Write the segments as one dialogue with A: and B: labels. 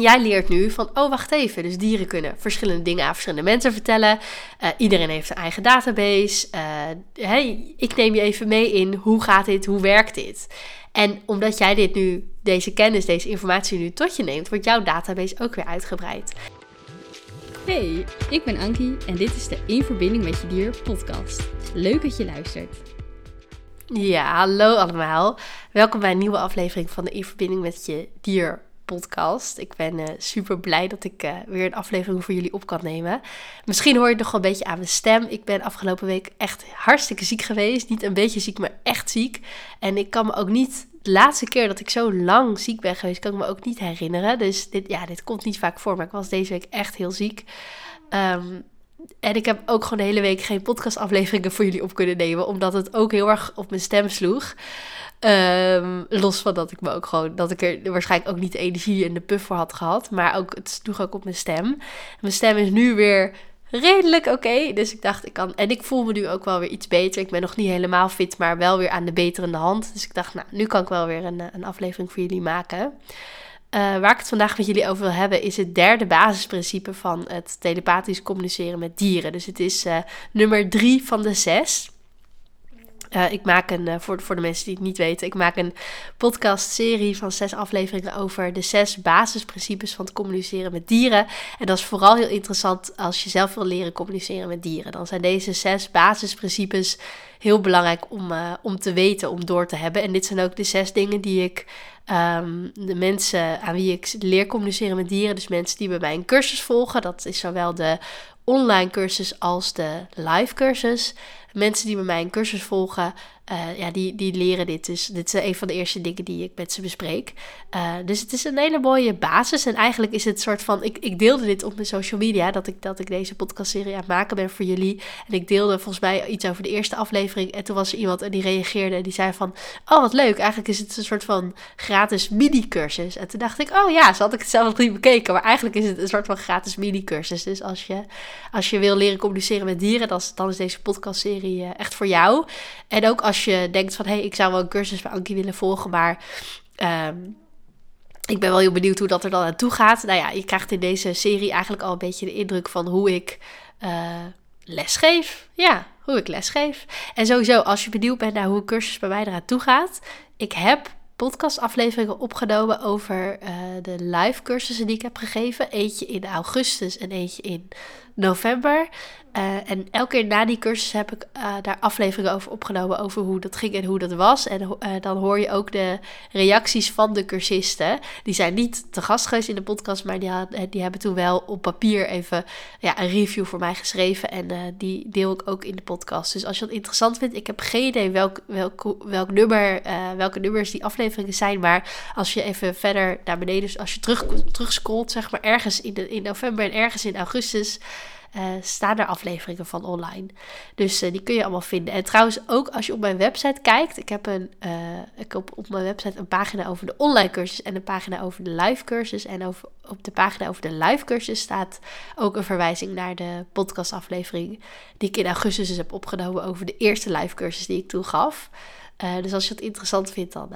A: Jij leert nu van, oh wacht even, dus dieren kunnen verschillende dingen aan verschillende mensen vertellen. Uh, iedereen heeft een eigen database. Uh, hey, ik neem je even mee in, hoe gaat dit, hoe werkt dit? En omdat jij dit nu, deze kennis, deze informatie nu tot je neemt, wordt jouw database ook weer uitgebreid.
B: Hey, ik ben Ankie en dit is de In Verbinding met Je Dier podcast. Leuk dat je luistert.
A: Ja, hallo allemaal. Welkom bij een nieuwe aflevering van de In Verbinding met Je Dier podcast. Ik ben uh, super blij dat ik uh, weer een aflevering voor jullie op kan nemen. Misschien hoor je het nog wel een beetje aan mijn stem. Ik ben afgelopen week echt hartstikke ziek geweest. Niet een beetje ziek, maar echt ziek. En ik kan me ook niet. De laatste keer dat ik zo lang ziek ben geweest, kan ik me ook niet herinneren. Dus dit, ja, dit komt niet vaak voor. Maar ik was deze week echt heel ziek. Um, en ik heb ook gewoon de hele week geen podcastafleveringen voor jullie op kunnen nemen. Omdat het ook heel erg op mijn stem sloeg. Um, los van dat ik me ook gewoon, dat ik er waarschijnlijk ook niet de energie en de puff voor had gehad. Maar ook, het sloeg ook op mijn stem. Mijn stem is nu weer redelijk oké. dus ik dacht, ik kan. En ik voel me nu ook wel weer iets beter. Ik ben nog niet helemaal fit, maar wel weer aan de beterende hand. Dus ik dacht, nou, nu kan ik wel weer een, een aflevering voor jullie maken. Uh, waar ik het vandaag met jullie over wil hebben, is het derde basisprincipe van het telepathisch communiceren met dieren. Dus het is uh, nummer drie van de zes. Uh, ik maak een, uh, voor, voor de mensen die het niet weten, ik maak een podcastserie van zes afleveringen over de zes basisprincipes van het communiceren met dieren. En dat is vooral heel interessant als je zelf wil leren communiceren met dieren. Dan zijn deze zes basisprincipes heel belangrijk om, uh, om te weten, om door te hebben. En dit zijn ook de zes dingen die ik um, de mensen aan wie ik leer communiceren met dieren, dus mensen die bij mij een cursus volgen, dat is zowel de online cursus als de live cursus. Mensen die bij mij een cursus volgen, uh, ja, die, die leren dit. Dus dit is een van de eerste dingen die ik met ze bespreek. Uh, dus het is een hele mooie basis. En eigenlijk is het soort van. Ik, ik deelde dit op mijn social media. Dat ik, dat ik deze podcastserie aan het maken ben voor jullie. En ik deelde volgens mij iets over de eerste aflevering. En toen was er iemand en die reageerde. En die zei van. Oh, wat leuk. Eigenlijk is het een soort van gratis mini-cursus. En toen dacht ik. Oh ja, zo had ik het zelf nog niet bekeken. Maar eigenlijk is het een soort van gratis mini-cursus. Dus als je, als je wil leren communiceren met dieren. Dan, dan is deze podcastserie uh, echt voor jou. En ook als je denkt van hé, hey, ik zou wel een cursus bij Ankie willen volgen, maar um, ik ben wel heel benieuwd hoe dat er dan aan toe gaat. Nou ja, je krijgt in deze serie eigenlijk al een beetje de indruk van hoe ik uh, lesgeef. Ja, hoe ik lesgeef. En sowieso, als je benieuwd bent naar hoe een cursus bij mij eraan toe gaat. Ik heb podcastafleveringen opgenomen over uh, de live cursussen die ik heb gegeven. Eentje in augustus en eentje in november. Uh, en elke keer na die cursus heb ik uh, daar afleveringen over opgenomen over hoe dat ging en hoe dat was. En uh, dan hoor je ook de reacties van de cursisten. Die zijn niet te gast geweest in de podcast, maar die, die hebben toen wel op papier even ja, een review voor mij geschreven. En die deel ik ook in de podcast. Dus als je dat interessant vindt, ik heb geen idee welk, welk, welk nummer, welke nummers die afleveringen zijn. Maar als je even verder naar beneden, dus als je terug, terug scrolt, zeg maar ergens in, de, in november en ergens in augustus uh, staan er afleveringen van online. Dus uh, die kun je allemaal vinden. En trouwens, ook als je op mijn website kijkt, ik heb, een, uh, ik heb op mijn website een pagina over de online cursus en een pagina over de live cursus. En over, op de pagina over de live cursus staat ook een verwijzing naar de podcastaflevering die ik in augustus dus heb opgenomen over de eerste live cursus die ik toen gaf. dus als je het interessant vindt, dan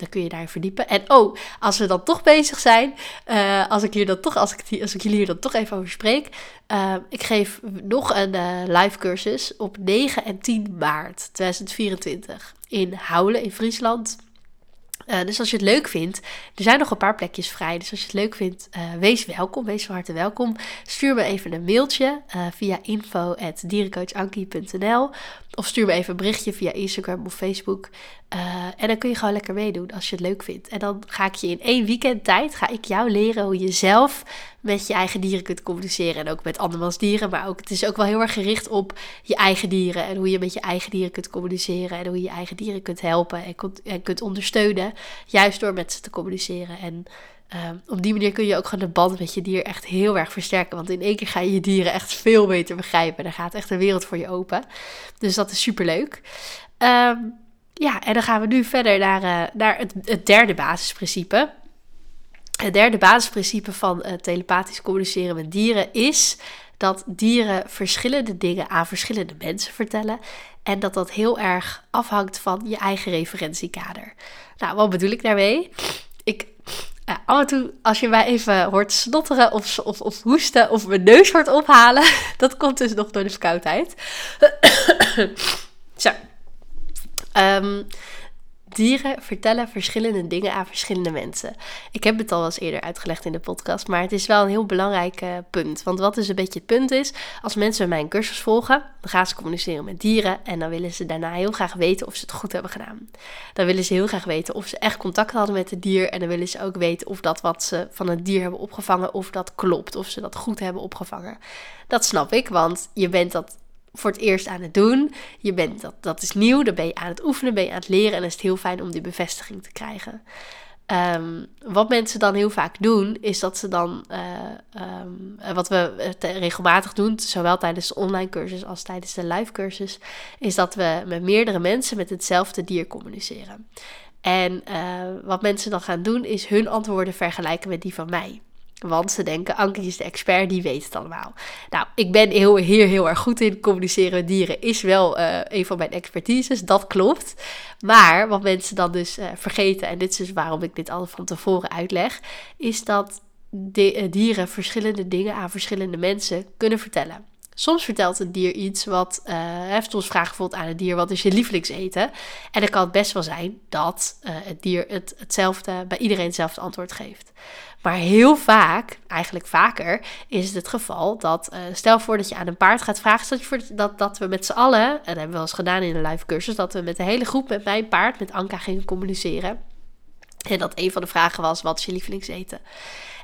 A: dan kun je daar verdiepen. En oh, als we dan toch bezig zijn, uh, als, ik hier dan toch, als, ik, als ik jullie hier dan toch even over spreek. Uh, ik geef nog een uh, live cursus op 9 en 10 maart 2024 in Houlen in Friesland. Uh, dus als je het leuk vindt, er zijn nog een paar plekjes vrij. Dus als je het leuk vindt, uh, wees welkom, wees van harte welkom. Stuur me even een mailtje uh, via info.dierencoachankie.nl of stuur me even een berichtje via Instagram of Facebook. en dan kun je gewoon lekker meedoen als je het leuk vindt. En dan ga ik je in één weekend tijd, ga ik jou leren hoe je zelf met je eigen dieren kunt communiceren. En ook met andermans dieren. Maar ook, het is ook wel heel erg gericht op je eigen dieren. En hoe je met je eigen dieren kunt communiceren. En hoe je je eigen dieren kunt helpen en, kunt, en kunt ondersteunen. Juist door met ze te communiceren. En um, op die manier kun je ook gewoon de band met je dier echt heel erg versterken. Want in één keer ga je je dieren echt veel beter begrijpen. Er gaat echt een wereld voor je open. Dus dat is super leuk. Um, ja, en dan gaan we nu verder naar, uh, naar het, het derde basisprincipe. Het derde basisprincipe van uh, telepathisch communiceren met dieren is dat dieren verschillende dingen aan verschillende mensen vertellen. En dat dat heel erg afhangt van je eigen referentiekader. Nou, wat bedoel ik daarmee? Ik af en toe, als je mij even hoort snotteren of, of, of hoesten of mijn neus hoort ophalen, dat komt dus nog door de verkoudheid. Zo. Um, Dieren vertellen verschillende dingen aan verschillende mensen. Ik heb het al eens eerder uitgelegd in de podcast, maar het is wel een heel belangrijk uh, punt. Want wat dus een beetje het punt is, als mensen mijn cursus volgen, dan gaan ze communiceren met dieren en dan willen ze daarna heel graag weten of ze het goed hebben gedaan. Dan willen ze heel graag weten of ze echt contact hadden met het dier en dan willen ze ook weten of dat wat ze van het dier hebben opgevangen, of dat klopt, of ze dat goed hebben opgevangen. Dat snap ik, want je bent dat voor het eerst aan het doen. Je bent, dat, dat is nieuw, dan ben je aan het oefenen, ben je aan het leren en dan is het heel fijn om die bevestiging te krijgen. Ehm, wat mensen dan heel vaak doen, is dat ze dan, uh, um, wat we regelmatig doen, zowel tijdens de online cursus als tijdens de live cursus, is dat we met meerdere mensen met hetzelfde dier communiceren. En wat mensen dan gaan doen, is hun antwoorden vergelijken met die van mij. Want ze denken, Anke is de expert, die weet het allemaal. Nou, ik ben heel, hier heel erg goed in. Communiceren met dieren is wel uh, een van mijn expertises, dat klopt. Maar wat mensen dan dus uh, vergeten, en dit is dus waarom ik dit al van tevoren uitleg, is dat de, uh, dieren verschillende dingen aan verschillende mensen kunnen vertellen. Soms vertelt een dier iets wat. Uh, heeft ons vragen bijvoorbeeld aan het dier: wat is je lievelingseten? En dan kan het best wel zijn dat het dier het, hetzelfde, bij iedereen hetzelfde antwoord geeft. Maar heel vaak, eigenlijk vaker, is het het geval dat, uh, stel voor dat je aan een paard gaat vragen, dat, je voor, dat, dat we met z'n allen, en dat hebben we wel eens gedaan in een live cursus, dat we met de hele groep met mijn paard, met Anka, gingen communiceren. En dat een van de vragen was, wat is je lievelingseten?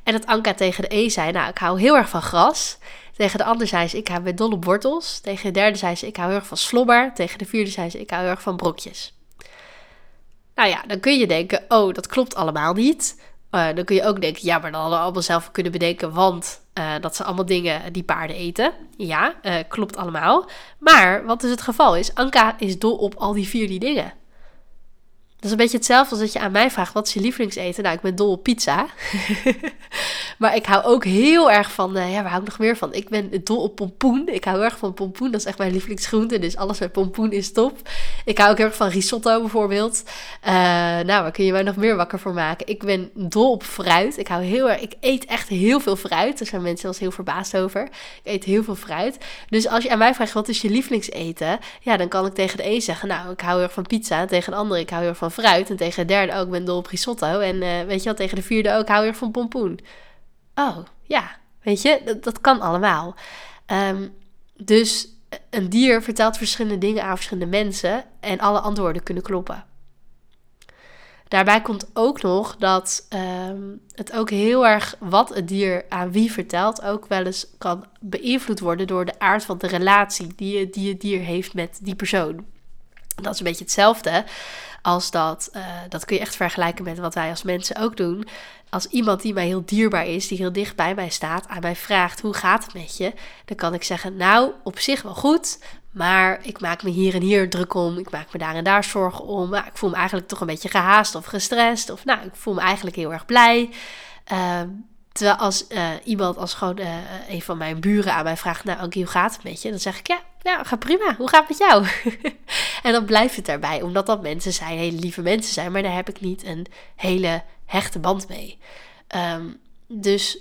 A: En dat Anka tegen de E zei, nou, ik hou heel erg van gras. Tegen de ander zei ze, ik hou ben dol op wortels. Tegen de derde zei ze, ik hou heel erg van slobber. Tegen de vierde zei ze, ik hou heel erg van brokjes. Nou ja, dan kun je denken, oh, dat klopt allemaal niet. Uh, dan kun je ook denken, ja, maar dan hadden we allemaal zelf kunnen bedenken, want uh, dat ze allemaal dingen die paarden eten. Ja, uh, klopt allemaal. Maar wat is het geval is, Anka is dol op al die vier die dingen. Dat is een beetje hetzelfde als dat je aan mij vraagt: wat is je lievelingseten? Nou, ik ben dol op pizza. maar ik hou ook heel erg van. Uh, ja, waar hou ik nog meer van? Ik ben dol op pompoen. Ik hou heel erg van pompoen. Dat is echt mijn lievelingsgroente. Dus alles met pompoen is top. Ik hou ook heel erg van risotto bijvoorbeeld. Uh, nou, waar kun je mij nog meer wakker voor maken? Ik ben dol op fruit. Ik hou heel erg. Ik eet echt heel veel fruit. Daar zijn mensen zelfs heel verbaasd over. Ik eet heel veel fruit. Dus als je aan mij vraagt: wat is je lievelingseten? Ja, dan kan ik tegen de een zeggen: Nou, ik hou heel erg van pizza. En tegen de andere, ik hou heel erg van fruit. En tegen de derde ook, ben dol op risotto. En uh, weet je wel, tegen de vierde ook, hou je van pompoen. Oh, ja, weet je, dat, kan allemaal. Um, dus een dier vertelt verschillende dingen aan verschillende mensen. En alle antwoorden kunnen kloppen. Daarbij komt ook nog dat um, het ook heel erg wat het dier aan wie vertelt, ook wel eens kan beïnvloed worden door de aard van de relatie die, die het dier heeft met die persoon. Dat is een beetje hetzelfde als dat, uh, dat kun je echt vergelijken met wat wij als mensen ook doen. Als iemand die mij heel dierbaar is, die heel dicht bij mij staat, aan mij vraagt hoe gaat het met je, dan kan ik zeggen, nou, op zich wel goed, maar ik maak me hier en hier druk om, ik maak me daar en daar zorgen om, maar ik voel me eigenlijk toch een beetje gehaast of gestrest, of nou, ik voel me eigenlijk heel erg blij. Uh, Terwijl als uh, iemand, als gewoon uh, een van mijn buren aan mij vraagt, nou Ankie, hoe gaat het met je? Dan zeg ik, ja, ja gaat prima. Hoe gaat het met jou? en dan blijft het daarbij, omdat dat mensen zijn, hele lieve mensen zijn, maar daar heb ik niet een hele hechte band mee. Um, dus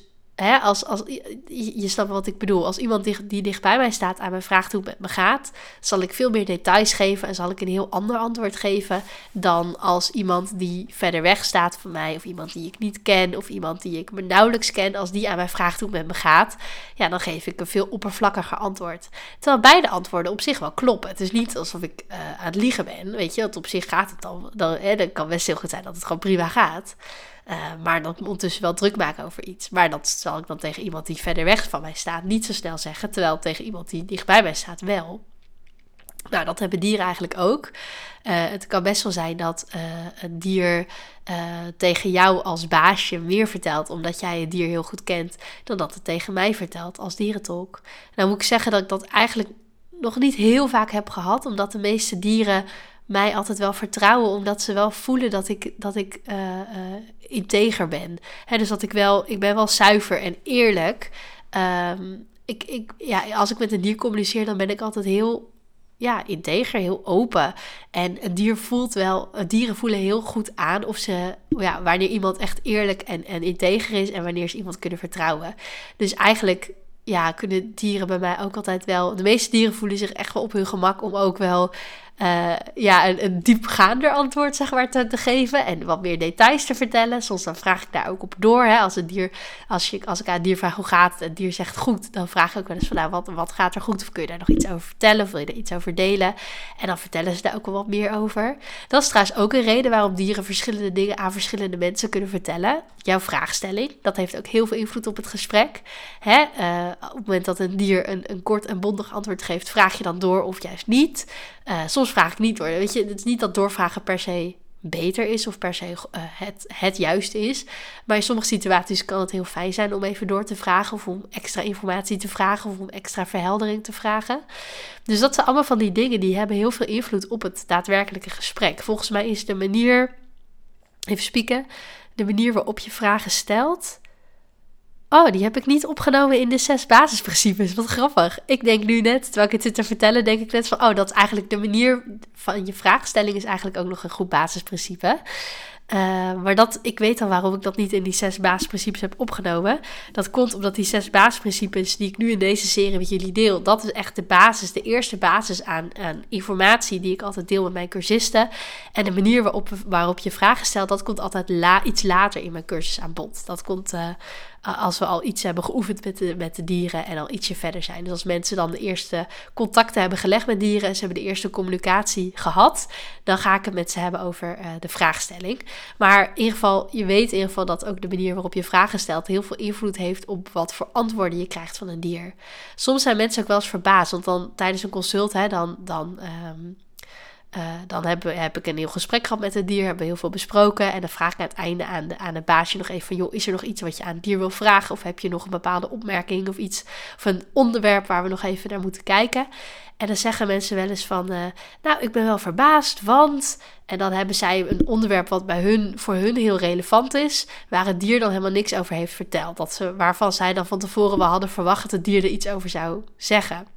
A: Als, als, je snapt wat ik bedoel. Als iemand die, die dicht bij mij staat aan mij vraagt hoe het met me gaat, zal ik veel meer details geven en zal ik een heel ander antwoord geven dan als iemand die verder weg staat van mij, of iemand die ik niet ken, of iemand die ik me nauwelijks ken. Als die aan mij vraagt hoe het met me gaat, ja, dan geef ik een veel oppervlakkiger antwoord. Terwijl beide antwoorden op zich wel kloppen. Het is niet alsof ik uh, aan het liegen ben, weet je, want op zich gaat het dan, dan, hè, dan kan best heel goed zijn dat het gewoon prima gaat. Uh, maar dan ondertussen wel druk maken over iets. Maar dat zal ik dan tegen iemand die verder weg van mij staat niet zo snel zeggen. Terwijl tegen iemand die dichtbij mij staat wel. Nou, dat hebben dieren eigenlijk ook. Uh, het kan best wel zijn dat uh, een dier tegen jou als baasje meer vertelt, omdat jij het dier heel goed kent, dan dat het tegen mij vertelt als dierentolk. Nou moet ik zeggen dat ik dat eigenlijk nog niet heel vaak heb gehad, omdat de meeste dieren mij altijd wel vertrouwen, omdat ze wel voelen dat ik, dat ik uh, uh, integer ben. Dus dat ik wel, ik ben wel zuiver en eerlijk. Um, ik, ik, ja, als ik met een dier communiceer, dan ben ik altijd heel ja, integer, heel open. En een dier voelt wel, dieren voelen heel goed aan of ze, ja, wanneer iemand echt eerlijk en, en integer is en wanneer ze iemand kunnen vertrouwen. Dus eigenlijk ja, kunnen dieren bij mij ook altijd wel. De meeste dieren voelen zich echt wel op hun gemak om ook wel uh, ja, een, diepgaander antwoord zeg maar, te, geven. En wat meer details te vertellen. Soms dan vraag ik daar ook op door. Hè. Als, een dier, als, je, als ik aan een dier vraag hoe gaat het, het dier zegt goed. Dan vraag ik ook wel eens van nou, wat, wat gaat er goed? Of kun je daar nog iets over vertellen? Of wil je er iets over delen? En dan vertellen ze daar ook wel wat meer over. Dat is trouwens ook een reden waarom dieren verschillende dingen aan verschillende mensen kunnen vertellen. Jouw vraagstelling, dat heeft ook heel veel invloed op het gesprek. Hè? Uh, op het moment dat een dier een, een kort en bondig antwoord geeft, vraag je dan door of juist niet. Uh, soms vraag ik niet hoor. Weet je, het is niet dat doorvragen per se beter is of per se uh, het, het juiste is. Maar in sommige situaties kan het heel fijn zijn om even door te vragen of om extra informatie te vragen of om extra verheldering te vragen. Dus dat zijn allemaal van die dingen die hebben heel veel invloed op het daadwerkelijke gesprek. Volgens mij is de manier, even spieken, de manier waarop je vragen stelt Oh, die heb ik niet opgenomen in de zes basisprincipes. Wat grappig. Ik denk nu net, terwijl ik het zit te vertellen, denk ik net van, oh, dat is eigenlijk de manier van je vraagstelling is eigenlijk ook nog een goed basisprincipe. Uh, maar dat, ik weet al waarom ik dat niet in die zes basisprincipes heb opgenomen. Dat komt omdat die zes basisprincipes die ik nu in deze serie met jullie deel, dat is echt de basis, de eerste basis aan, informatie die ik altijd deel met mijn cursisten. En de manier waarop, waarop je vragen stelt, dat komt altijd iets later in mijn cursus aan bod. Dat komt uh, als we al iets hebben geoefend met de, met de dieren en al ietsje verder zijn. Dus als mensen dan de eerste contacten hebben gelegd met dieren en ze hebben de eerste communicatie gehad, dan ga ik het met ze hebben over uh, de vraagstelling. Maar in ieder geval, je weet in ieder geval dat ook de manier waarop je vragen stelt heel veel invloed heeft op wat voor antwoorden je krijgt van een dier. Soms zijn mensen ook wel eens verbaasd, want dan tijdens een consult, hè, dan, dan um, uh, dan heb, heb, ik een heel gesprek gehad met het dier, hebben we heel veel besproken. En dan vraag ik aan het einde aan, de, aan het baasje nog even van... joh, is er nog iets wat je aan het dier wil vragen? Of heb je nog een bepaalde opmerking of iets... of een onderwerp waar we nog even naar moeten kijken? En dan zeggen mensen wel eens van... Uh, nou, ik ben wel verbaasd, want... En dan hebben zij een onderwerp wat bij hun, voor hun heel relevant is... waar het dier dan helemaal niks over heeft verteld. Dat ze, waarvan zij dan van tevoren wel hadden verwacht dat het dier er iets over zou zeggen...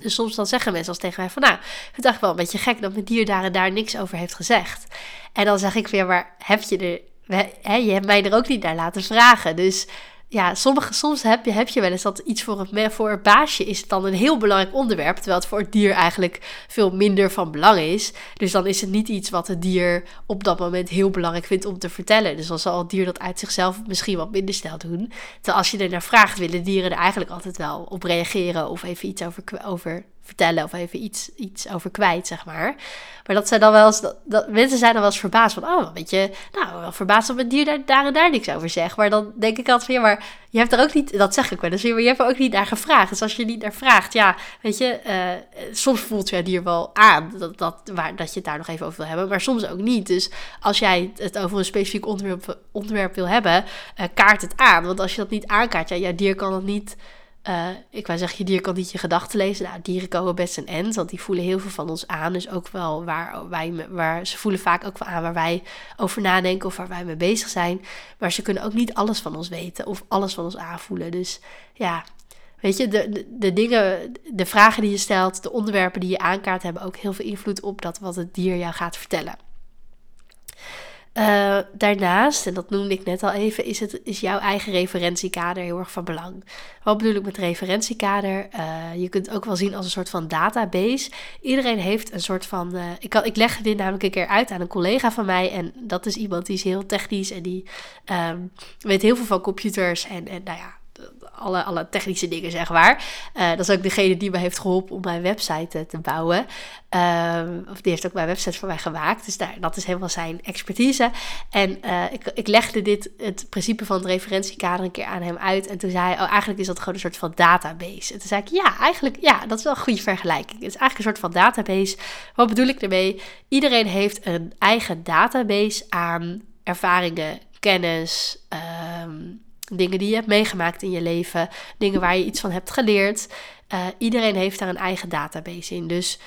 A: Dus soms dan zeggen mensen als tegen mij van, nou, het dacht wel een beetje gek dat mijn dier daar daar niks over heeft gezegd. En dan zeg ik weer, maar heb je er, je hebt mij er ook niet naar laten vragen. Dus ja, sommige, soms heb je, heb je wel eens dat iets voor het, voor het baasje is dan een heel belangrijk onderwerp, terwijl het voor het dier eigenlijk veel minder van belang is. Dus dan is het niet iets wat het dier op dat moment heel belangrijk vindt om te vertellen. Dus dan zal het dier dat uit zichzelf misschien wat minder snel doen. Terwijl als je er naar vraagt, willen dieren er eigenlijk altijd wel op reageren of even iets over, over vertellen of even iets, iets over kwijt, zeg maar. Maar dat zijn dan wel eens, dat, mensen zijn dan wel eens verbaasd van, oh, weet je, nou, wel verbaasd dat een dier daar, daar en daar niks over zegt. Maar dan denk ik altijd van, ja, maar je hebt er ook niet, dat zeg ik wel eens, maar je hebt er ook niet naar gevraagd. Dus als je niet naar vraagt, ja, weet je, uh, soms voelt je dier wel aan dat, dat, waar, dat je het daar nog even over wil hebben, maar soms ook niet. Dus als jij het over een specifiek onderwerp, onderwerp wil hebben, uh, kaart het aan. Want als je dat niet aankaart, ja, jouw dier kan het niet uh, ik wou zeggen, je dier kan niet je gedachten lezen. Nou, dieren komen best een end, want die voelen heel veel van ons aan. Dus ook wel waar wij, waar ze voelen vaak ook wel aan waar wij over nadenken of waar wij mee bezig zijn. Maar ze kunnen ook niet alles van ons weten of alles van ons aanvoelen. Dus ja, weet je, de, de, de dingen, de vragen die je stelt, de onderwerpen die je aankaart, hebben ook heel veel invloed op dat wat het dier jou gaat vertellen. Uh, daarnaast, en dat noemde ik net al even, is, het, is jouw eigen referentiekader heel erg van belang. Wat bedoel ik met referentiekader? Uh, je kunt het ook wel zien als een soort van database. Iedereen heeft een soort van. Uh, ik, kan, ik leg dit namelijk een keer uit aan een collega van mij. En dat is iemand die is heel technisch en die um, weet heel veel van computers. En, en nou ja, alle, alle technische dingen, zeg maar. Uh, dat is ook degene die me heeft geholpen om mijn website te bouwen. Um, of die heeft ook mijn website voor mij gemaakt. Dus daar, dat is helemaal zijn expertise. En uh, ik, ik legde dit, het principe van het referentiekader, een keer aan hem uit. En toen zei hij, oh, eigenlijk is dat gewoon een soort van database. En toen zei ik, ja, eigenlijk, ja, dat is wel een goede vergelijking. Het is eigenlijk een soort van database. Wat bedoel ik ermee? Iedereen heeft een eigen database aan ervaringen, kennis, um, dingen die je hebt meegemaakt in je leven, dingen waar je iets van hebt geleerd. Uh, iedereen heeft daar een eigen database in. Dus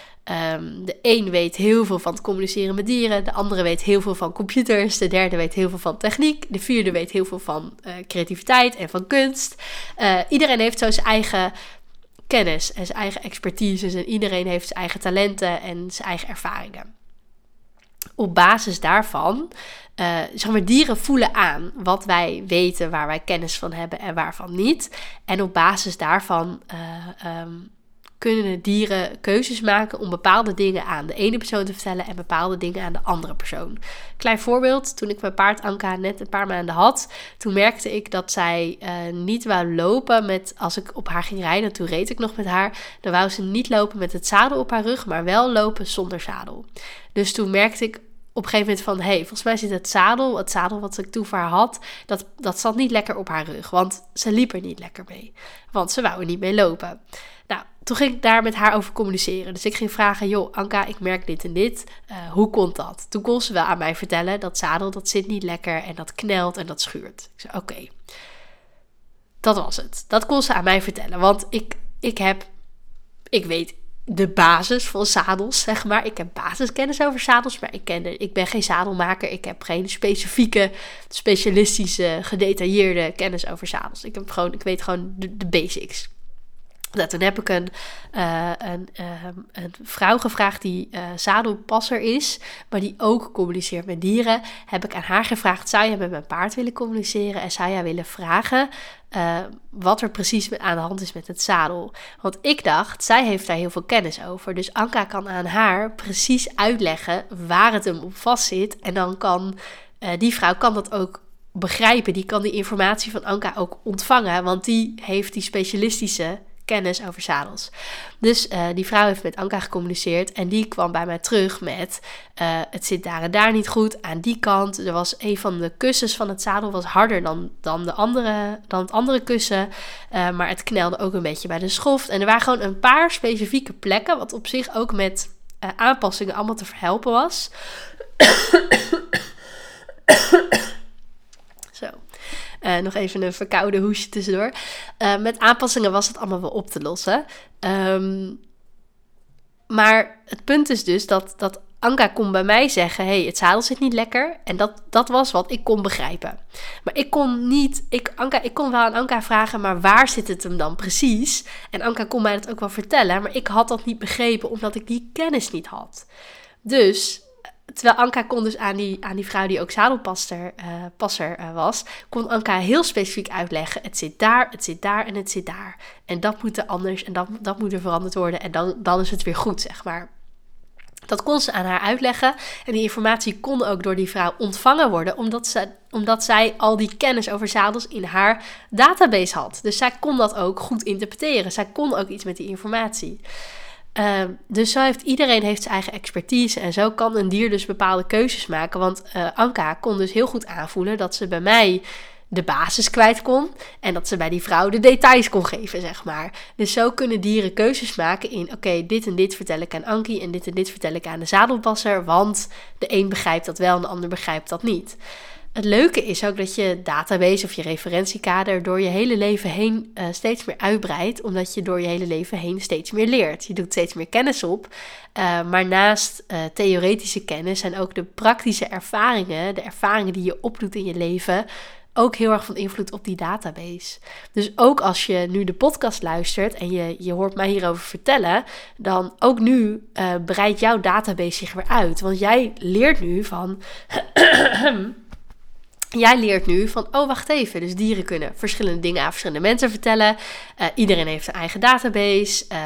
A: um, de een weet heel veel van het communiceren met dieren, de andere weet heel veel van computers, de derde weet heel veel van techniek, de vierde weet heel veel van uh, creativiteit en van kunst. Uh, iedereen heeft zo zijn eigen kennis en zijn eigen expertise. En iedereen heeft zijn eigen talenten en zijn eigen ervaringen. Op basis daarvan, uh, zeg maar, dieren voelen aan wat wij weten, waar wij kennis van hebben en waarvan niet. En op basis daarvan uh, um, kunnen dieren keuzes maken om bepaalde dingen aan de ene persoon te vertellen en bepaalde dingen aan de andere persoon. Klein voorbeeld, toen ik mijn paard Anka net een paar maanden had, toen merkte ik dat zij uh, niet wou lopen met, als ik op haar ging rijden, toen reed ik nog met haar, dan wou ze niet lopen met het zadel op haar rug, maar wel lopen zonder zadel. Dus toen merkte ik op een gegeven moment van... hé, hey, volgens mij zit het zadel, het zadel wat ik toen voor haar had... Dat, dat zat niet lekker op haar rug, want ze liep er niet lekker mee. Want ze wou er niet mee lopen. Nou, toen ging ik daar met haar over communiceren. Dus ik ging vragen, joh, Anka, ik merk dit en dit. Uh, hoe komt dat? Toen kon ze wel aan mij vertellen, dat zadel, dat zit niet lekker... en dat knelt en dat schuurt. Ik zei, oké. Dat was het. Dat kon ze aan mij vertellen. Want ik, ik heb... Ik weet de basis van zadels, zeg maar. Ik heb basiskennis over zadels, maar ik, ken ik ben geen zadelmaker. Ik heb geen specifieke, specialistische, gedetailleerde kennis over zadels. Ik, heb gewoon, ik weet gewoon de, de basics. Nou, toen heb ik een, uh, een, uh, een, vrouw gevraagd die uh, zadelpasser is, maar die ook communiceert met dieren. Heb ik aan haar gevraagd: zou jij met mijn paard willen communiceren en zou jij willen vragen wat er precies aan de hand is met het zadel? Want ik dacht, zij heeft daar heel veel kennis over. Dus Anka kan aan haar precies uitleggen waar het hem op vast zit. En dan kan die vrouw kan dat ook begrijpen. Die kan die informatie van Anka ook ontvangen, want die heeft die specialistische kennis over zadels. Dus uh, die vrouw heeft met Anka gecommuniceerd en die kwam bij mij terug met uh, het zit daar en daar niet goed aan die kant. Er was een van de kussens van het zadel was harder dan, dan, de andere, dan het andere kussen, uh, maar het knelde ook een beetje bij de schoft. En er waren gewoon een paar specifieke plekken, wat op zich ook met aanpassingen allemaal te verhelpen was. Uh, nog even een verkoude hoesje tussendoor. Uh, met aanpassingen was het allemaal wel op te lossen. Um, maar het punt is dus dat, dat Anka kon bij mij zeggen: hey, het zadel zit niet lekker. En dat, dat was wat ik kon begrijpen. Maar ik kon niet, ik, Anka, ik kon wel aan Anka vragen, maar waar zit het hem dan precies? En Anka kon mij dat ook wel vertellen, maar ik had dat niet begrepen omdat ik die kennis niet had. Dus terwijl Anka kon dus aan die, aan die vrouw die ook zadelpasser uh, passer, uh, was, kon Anka heel specifiek uitleggen: het zit daar, het zit daar en het zit daar. En dat moet er anders en dat, dat moet er veranderd worden en dan, dan is het weer goed, zeg maar. Dat kon ze aan haar uitleggen en die informatie kon ook door die vrouw ontvangen worden, omdat, ze, omdat zij al die kennis over zadels in haar database had. Dus zij kon dat ook goed interpreteren. Zij kon ook iets met die informatie. Uh, dus zo heeft iedereen heeft zijn eigen expertise en zo kan een dier dus bepaalde keuzes maken. Want uh, Anka kon dus heel goed aanvoelen dat ze bij mij de basis kwijt kon en dat ze bij die vrouw de details kon geven, zeg maar. Dus zo kunnen dieren keuzes maken in, oké, dit en dit vertel ik aan Ankie en dit en dit vertel ik aan de zadelpasser, want de een begrijpt dat wel en de ander begrijpt dat niet. Het leuke is ook dat je database of je referentiekader door je hele leven heen uh, steeds meer uitbreidt, omdat je door je hele leven heen steeds meer leert. Je doet steeds meer kennis op, uh, maar naast uh, theoretische kennis zijn ook de praktische ervaringen, de ervaringen die je opdoet in je leven, ook heel erg van invloed op die database. Dus ook als je nu de podcast luistert en je, je hoort mij hierover vertellen, dan ook nu breidt jouw database zich weer uit. Want jij leert nu van. Jij leert nu van, oh wacht even, dus dieren kunnen verschillende dingen aan verschillende mensen vertellen. Uh, iedereen heeft een eigen database. Uh,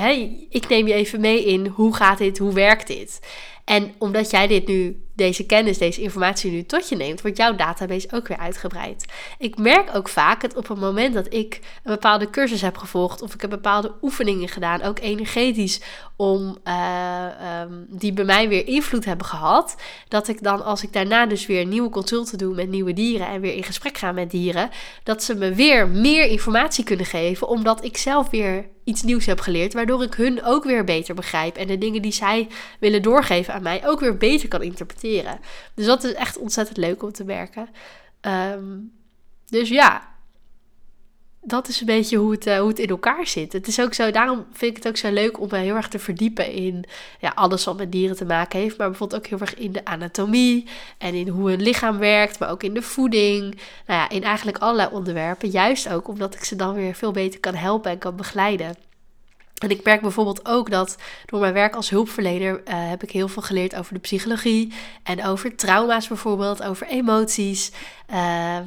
A: hey, ik neem je even mee in, hoe gaat dit, hoe werkt dit? En omdat jij dit nu deze kennis, deze informatie nu tot je neemt, wordt jouw database ook weer uitgebreid. Ik merk ook vaak dat op het moment dat ik een bepaalde cursus heb gevolgd of ik heb bepaalde oefeningen gedaan, ook energetisch, om uh, um, die bij mij weer invloed hebben gehad, dat ik dan als ik daarna dus weer nieuwe consulten doe met nieuwe dieren en weer in gesprek ga met dieren, dat ze me weer meer informatie kunnen geven, omdat ik zelf weer iets nieuws heb geleerd, waardoor ik hun ook weer beter begrijp en de dingen die zij willen doorgeven aan mij ook weer beter kan interpreteren. Dus dat is echt ontzettend leuk om te werken. Um, dus ja, dat is een beetje hoe het, uh, hoe het in elkaar zit. Het is ook zo, daarom vind ik het ook zo leuk om me heel erg te verdiepen in ja, alles wat met dieren te maken heeft. Maar bijvoorbeeld ook heel erg in de anatomie en in hoe een lichaam werkt, maar ook in de voeding. Nou ja, in eigenlijk allerlei onderwerpen. Juist ook omdat ik ze dan weer veel beter kan helpen en kan begeleiden. En ik merk bijvoorbeeld ook dat door mijn werk als hulpverlener uh, heb ik heel veel geleerd over de psychologie en over trauma's bijvoorbeeld, over emoties. Uh,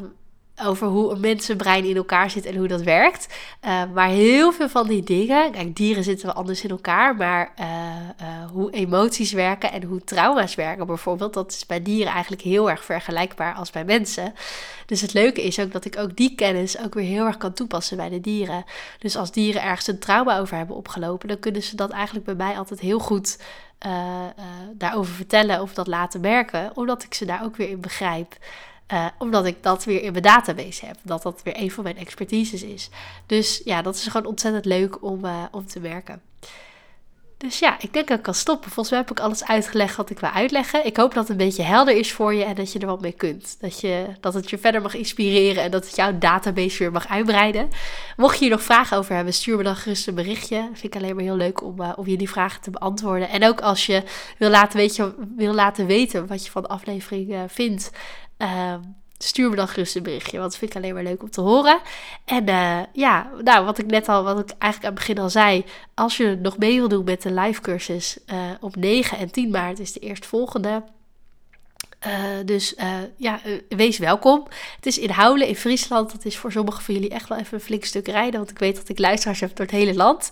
A: over hoe een mensenbrein in elkaar zit en hoe dat werkt. Uh, maar heel veel van die dingen, kijk, dieren zitten wel anders in elkaar, maar uh, uh, hoe emoties werken en hoe trauma's werken bijvoorbeeld, dat is bij dieren eigenlijk heel erg vergelijkbaar als bij mensen. Dus het leuke is ook dat ik ook die kennis ook weer heel erg kan toepassen bij de dieren. Dus als dieren ergens een trauma over hebben opgelopen, dan kunnen ze dat eigenlijk bij mij altijd heel goed daarover vertellen of dat laten merken, omdat ik ze daar ook weer in begrijp. Uh, omdat ik dat weer in mijn database heb. Dat dat weer een van mijn expertises is. Dus ja, dat is gewoon ontzettend leuk om, uh, om te merken. Dus ja, ik denk dat ik kan stoppen. Volgens mij heb ik alles uitgelegd wat ik wil uitleggen. Ik hoop dat het een beetje helder is voor je en dat je er wat mee kunt. Dat, je, dat het je verder mag inspireren en dat het jouw database weer mag uitbreiden. Mocht je hier nog vragen over hebben, stuur me dan gerust een berichtje. Vind ik alleen maar heel leuk om, uh, om je die vragen te beantwoorden. En ook als je wil laten, weet wil laten weten wat je van de aflevering vindt. Uh, stuur me dan gerust een berichtje. Want dat vind ik alleen maar leuk om te horen. En uh, ja, nou, wat ik net al, wat ik eigenlijk aan het begin al zei. Als je nog mee wil doen met de live cursus uh, op 9 en 10 maart is de eerstvolgende. Uh, dus uh, ja, uh, wees welkom. Het is in Houlen in Friesland. Dat is voor sommigen van jullie echt wel even een flink stuk rijden. Want ik weet dat ik luisteraars heb door het hele land.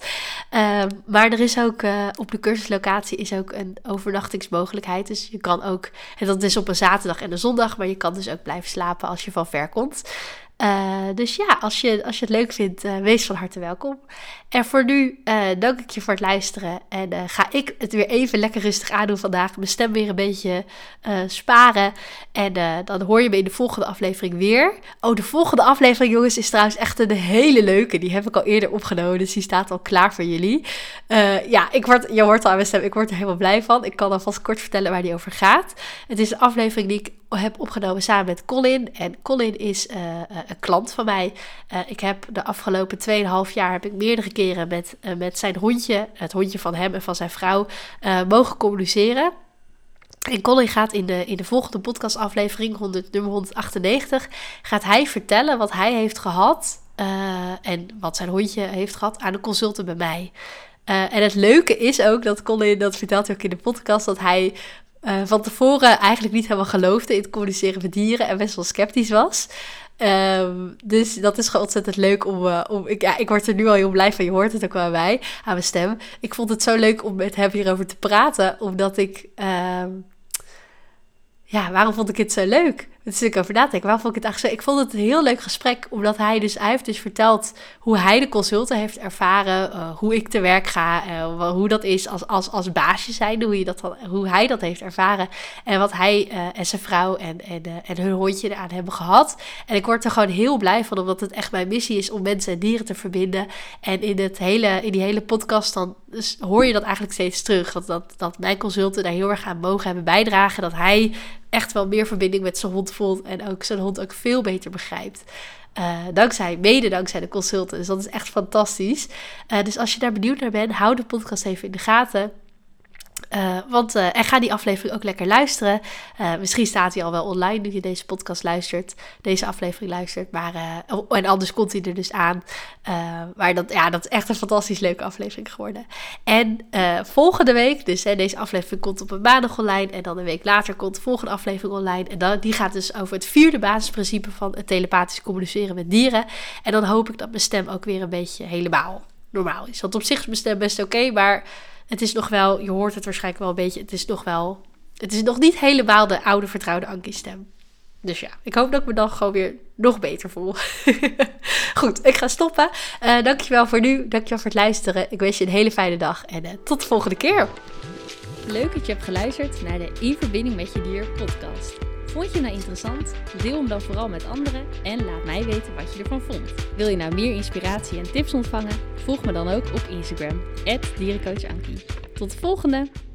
A: maar er is ook op de cursuslocatie is ook een overnachtingsmogelijkheid. Dus je kan ook, en dat is op een zaterdag en een zondag. Maar je kan dus ook blijven slapen als je van ver komt. Uh, dus ja, als je, als je het leuk vindt, uh, wees van harte welkom. En voor nu uh, dank ik je voor het luisteren. En ga ik het weer even lekker rustig aandoen vandaag. Mijn stem weer een beetje sparen. En dan hoor je me in de volgende aflevering weer. Oh, de volgende aflevering, jongens, is trouwens echt een hele leuke. Die heb ik al eerder opgenomen, dus die staat al klaar voor jullie. ja, ik word, je hoort al aan mijn stem, ik word er helemaal blij van. Ik kan alvast kort vertellen waar die over gaat. Het is een aflevering die ik heb opgenomen samen met Colin. En Colin is uh, een klant van mij. Uh, ik heb de afgelopen 2,5 jaar heb ik meerdere keren met, met zijn hondje, het hondje van hem en van zijn vrouw, mogen communiceren. En Colin gaat in de, in de volgende podcastaflevering, 100, nummer 198, gaat hij vertellen wat hij heeft gehad en wat zijn hondje heeft gehad aan de consulten bij mij. En het leuke is ook dat Colin, dat vertelt ook in de podcast, dat hij uh, van tevoren eigenlijk niet helemaal geloofde in het communiceren met dieren en best wel sceptisch was. Um, dus dat is gewoon ontzettend leuk om. Uh, om ik, ja, ik word er nu al heel blij van. Je hoort het ook wel bij mij aan mijn stem. Ik vond het zo leuk om met hem hierover te praten, omdat ik. Um, ja, waarom vond ik het zo leuk? Is ik over nadenken. Waarom vond ik het eigenlijk zo? Ik vond het een heel leuk gesprek, omdat hij dus, hij heeft dus verteld hoe hij de consulten heeft ervaren, uh, hoe ik te werk ga, uh, hoe dat is als, als, als baasje zijn, hoe, je dat dan, hoe hij dat heeft ervaren en wat hij uh, en zijn vrouw en, en, en hun hondje eraan hebben gehad. En ik word er gewoon heel blij van, omdat het echt mijn missie is om mensen en dieren te verbinden. En in, het hele, in die hele podcast dan dus hoor je dat eigenlijk steeds terug, dat, dat, dat mijn consulten daar heel erg aan mogen hebben bijdragen, dat hij echt wel meer verbinding met zijn hond en ook zijn hond ook veel beter begrijpt. Uh, dankzij, mede dankzij de consulten. Dus dat is echt fantastisch. Uh, dus als je daar benieuwd naar bent, hou de podcast even in de gaten. Uh, want, uh, en ga die aflevering ook lekker luisteren. Uh, misschien staat hij al wel online nu je deze podcast luistert, deze aflevering luistert. Maar, en anders komt hij er dus aan. maar dat, ja, dat is echt een fantastisch leuke aflevering geworden. En volgende week, dus hè, deze aflevering komt op een maandag online. En dan een week later komt de volgende aflevering online. En dan, die gaat dus over het vierde basisprincipe van het telepathisch communiceren met dieren. En dan hoop ik dat mijn stem ook weer een beetje helemaal normaal is. Want op zich is mijn stem best oké, maar het is nog wel, je hoort het waarschijnlijk wel een beetje, het is nog wel, het is nog niet helemaal de oude vertrouwde Ankie stem. Dus ja, ik hoop dat ik me dan gewoon weer nog beter voel. Goed, ik ga stoppen. Uh, dankjewel voor nu, dankjewel voor het luisteren. Ik wens je een hele fijne dag en uh, tot de volgende keer.
B: Leuk dat je hebt geluisterd naar de In Verbinding met Je Dier podcast. Vond je nou interessant? Deel hem dan vooral met anderen en laat mij weten wat je ervan vond. Wil je nou meer inspiratie en tips ontvangen? Volg me dan ook op Instagram, dierencoachankie. Tot de volgende!